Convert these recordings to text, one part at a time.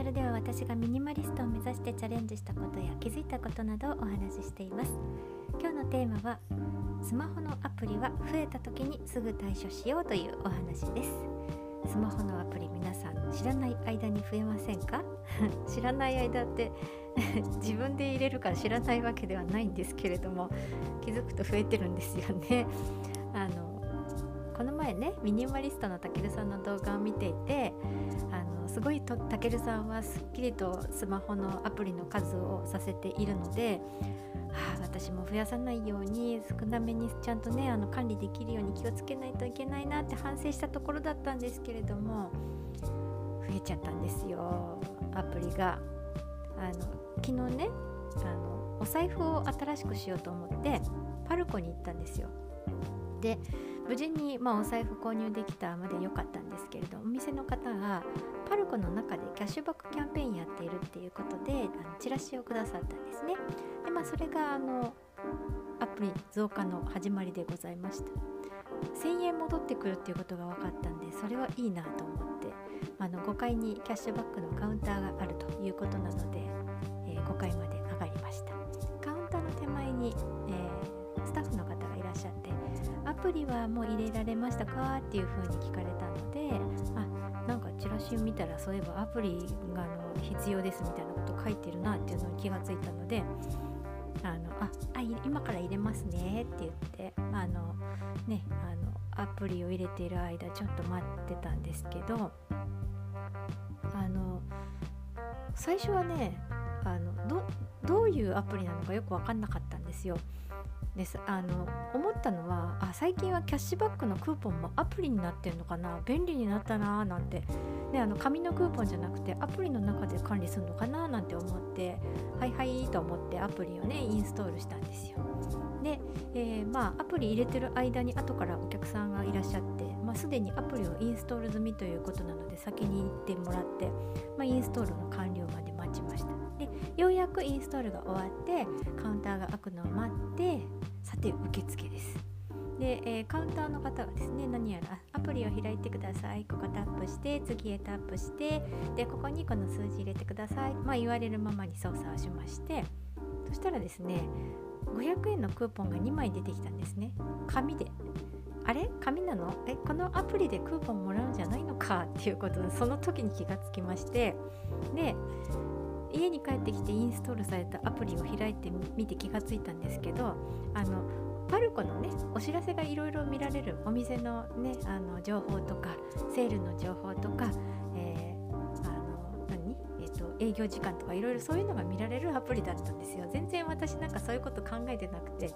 ネルでは私がミニマリストを目指してチャレンジしたことや気づいたことなどをお話ししています。今日のテーマはスマホのアプリは増えた時にすぐ対処しようというお話です。スマホのアプリ皆さん知らない間に増えませんか？知らない間って 自分で入れるから知らないわけではないんですけれども気づくと増えてるんですよね。あのこの前ねミニマリストのたけるさんの動画を見ていてあすごいたけるさんはすっきりとスマホのアプリの数をさせているので、はあ、私も増やさないように少なめにちゃんとねあの管理できるように気をつけないといけないなって反省したところだったんですけれども増えちゃったんですよアプリが。あの昨日ねあのお財布を新しくしようと思ってパルコに行ったんですよ。で無事に、まあ、お財布購入できたまで良かったんですけれどお店の方がパルコの中でキャッシュバックキャンペーンやっているっていうことであのチラシをくださったんですね。で、まあ、それがあのアプリ増加の始まりでございました。1000円戻ってくるっていうことが分かったんでそれはいいなと思ってあの5階にキャッシュバックのカウンターがあるということなので、えー、5階まで上がりました。カウンターの手前に、えー、プリはもう入れられましたかっていうふうに聞かれたのであなんかチラシを見たらそういえばアプリがあの必要ですみたいなこと書いてるなっていうのに気がついたのであのああ今から入れますねって言ってあのねあのアプリを入れている間ちょっと待ってたんですけどあの最初はねあのういうアプリなのかよく分かんなかったんですよ。ですあの思ったのはあ最近はキャッシュバックのクーポンもアプリになってるのかな？便利になったなーなんて。であの紙のクーポンじゃなくてアプリの中で管理するのかななんて思ってはいはいと思ってアプリをねインストールしたんですよ。で、えー、まあアプリ入れてる間に後からお客さんがいらっしゃって、まあ、すでにアプリをインストール済みということなので先に行ってもらって、まあ、インストールの完了まで待ちました。でようやくインストールが終わってカウンターが開くのを待ってさて受付です。で、えー、カウンターの方がですね何やらアプリを開いてください。ここタップして次へタップしてでここにこの数字入れてください。まあ言われるままに操作をしまして。そしたらですね500円のクーポンが2枚出てきたんですね。紙で。あれ？紙なの？えこのアプリでクーポンもらうんじゃないのか？っていうことでその時に気がつきまして。で家に帰ってきてインストールされたアプリを開いてみて気がついたんですけどあのパルコのねお知らせがいろいろ見られるお店のねあの情報とかセールの情報とか、えー、あの何？えっ、ー、と営業時間とかいろいろそういうのが見られるアプリだったんですよ。全然私なんかそういうこと考えてなくて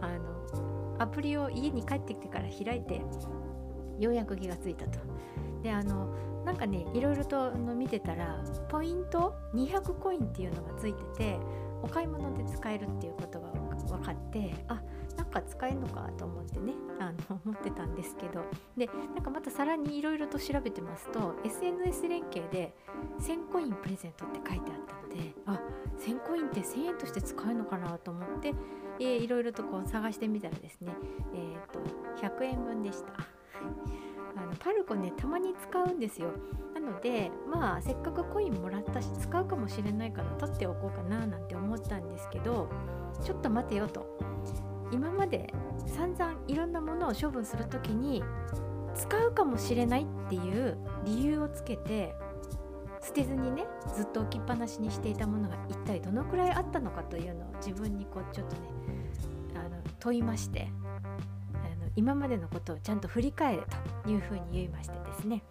あのアプリを家に帰ってきてから開いてようやく気がついたとであのなんかねいろいろとの見てたらポイント200コインっていうのがついててお買い物で使えるっていうことが分かってあなんか使えるのかと思ってねあの思ってたんですけどでなんかまたさらにいろいろと調べてますと SNS 連携で1000コインプレゼントって書いてあったのであ1000コインって1000円として使えるのかなと思って、え、いろいろとこう探してみたらですねえっ、ー、と100円分でした。あのパルコねたまに使うんですよ。なのでまあせっかくコインもらったし使うかもしれないから取っておこうかななんて思ったんですけどちょっと待てよと。今まで散々いろんなものを処分する時に使うかもしれないっていう理由をつけて捨てずにねずっと置きっぱなしにしていたものが一体どのくらいあったのかというのを自分にこうちょっとねあの問いまして。今までのことをちゃんと振り返れというふうに言いましてですね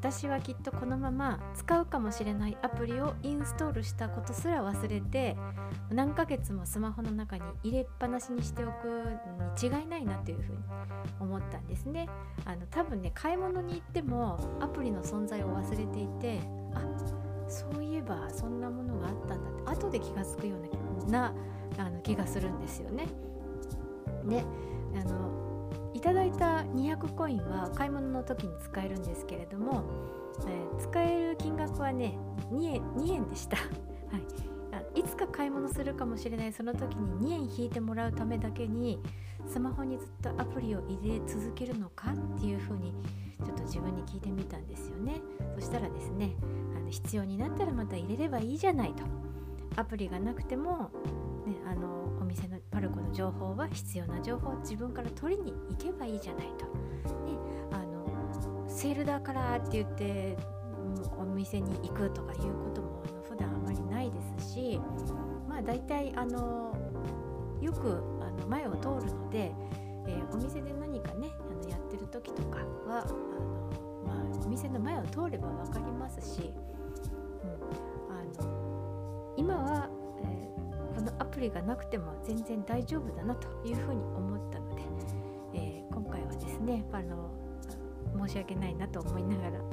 私はきっとこのまま使うかもしれないアプリをインストールしたことすら忘れて何ヶ月もスマホの中に入れっぱなしにしておくに違いないなというふうに思ったんですねあの多分ね買い物に行ってもアプリの存在を忘れていてあそういえばそんなものがあったんだって後で気が付くようなあの気がするんですよね。であのいただいた200コインは買い物の時に使えるんですけれども、えー、使える金額はね2円 ,2 円でした、はい、いつか買い物するかもしれない。その時に2円引いてもらうためだけにスマホにずっとアプリを入れ続けるのかっていうふうにちょっと自分に聞いてみたんですよね。そしたらですねあの必要になったらまた入れればいいじゃないと。アプリがなくても、情報は必要な情報を自分から取りに行けばいいじゃないと、ね、あのセールだからって言ってお店に行くとかいうこともあの普段あまりないですしまあ大体あのよくあの前を通るので、えー、お店で何かねあのやってる時とかはあの、まあ、お店の前を通れば分かりますし、プリがなくても全然大丈夫だなというふうに思ったので、えー、今回はですねあの申し訳ないなと思いながらあの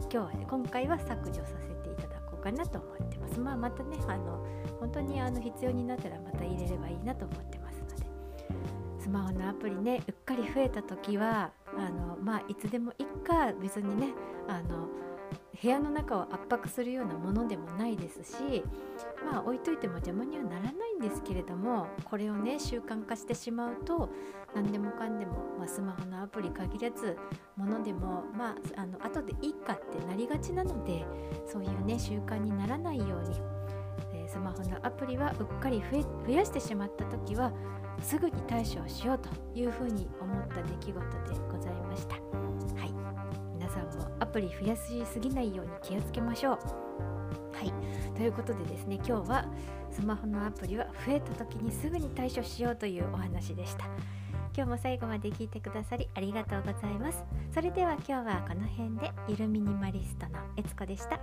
今日はね今回は削除させていただこうかなと思ってます。まあまたねあの本当にあの必要になったらまた入れればいいなと思ってますのでスマホのアプリねうっかり増えた時はあのまあいつでもいっか別にねあの部屋の中を圧迫するようなものでもないですしまあ置いといても邪魔にはならないんですけれどもこれをね習慣化してしまうと何でもかんでも、まあ、スマホのアプリ限らずものでもまああの後でいいかってなりがちなのでそういうね習慣にならないように、えー、スマホのアプリはうっかり増やしてしまった時はすぐに対処をしようというふうに思った出来事でございました。はいさんもアプリ増やしすぎないように気をつけましょう。はい。ということでですね今日はスマホのアプリは増えた時にすぐに対処しようというお話でした。今日も最後まで聞いてくださりありがとうございます。それでは今日はこの辺でゆるミニマリストのえつこでした。